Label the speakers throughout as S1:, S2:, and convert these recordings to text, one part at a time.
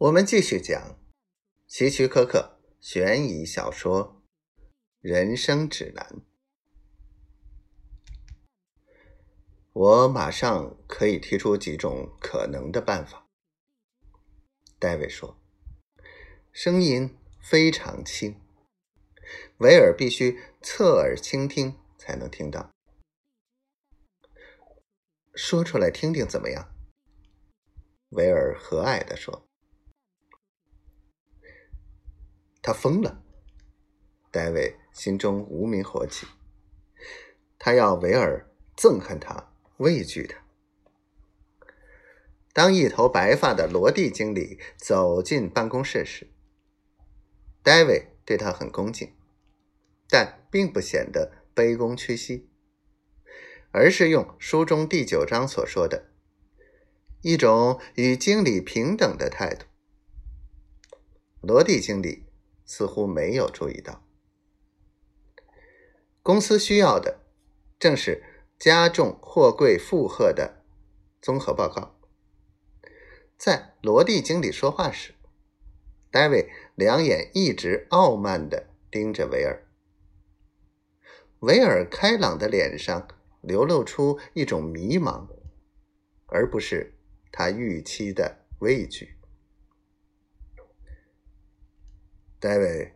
S1: 我们继续讲希区柯克悬疑小说《人生指南》。我马上可以提出几种可能的办法。戴维说，声音非常轻，维尔必须侧耳倾听才能听到。说出来听听怎么样？维尔和蔼地说：“他疯了。”戴维心中无名火起，他要维尔憎恨他、畏惧他。当一头白发的罗蒂经理走进办公室时，戴维对他很恭敬，但并不显得卑躬屈膝，而是用书中第九章所说的。一种与经理平等的态度。罗蒂经理似乎没有注意到，公司需要的正是加重货柜负荷的综合报告。在罗蒂经理说话时，戴维两眼一直傲慢的盯着维尔。维尔开朗的脸上流露出一种迷茫，而不是。他预期的畏惧。戴维，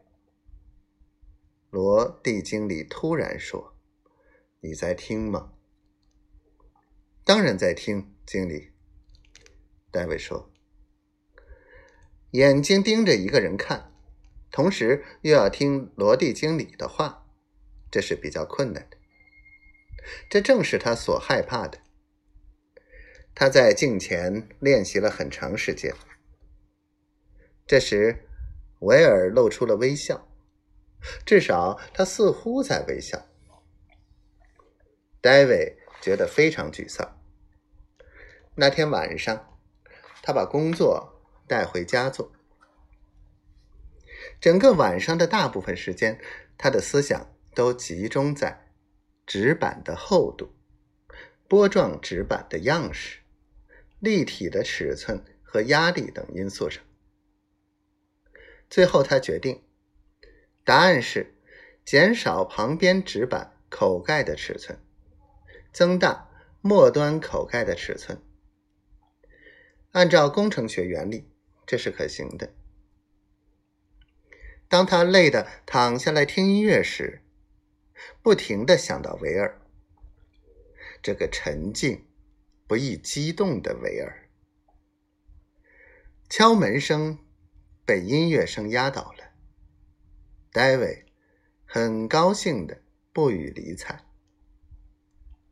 S1: 罗蒂经理突然说：“你在听吗？”“当然在听，经理。”戴维说，眼睛盯着一个人看，同时又要听罗蒂经理的话，这是比较困难的。这正是他所害怕的。他在镜前练习了很长时间。这时，维尔露出了微笑，至少他似乎在微笑。戴维觉得非常沮丧。那天晚上，他把工作带回家做。整个晚上的大部分时间，他的思想都集中在纸板的厚度、波状纸板的样式。立体的尺寸和压力等因素上，最后他决定，答案是减少旁边纸板口盖的尺寸，增大末端口盖的尺寸。按照工程学原理，这是可行的。当他累得躺下来听音乐时，不停的想到维尔，这个沉静。不易激动的维尔，敲门声被音乐声压倒了。戴维很高兴的不予理睬。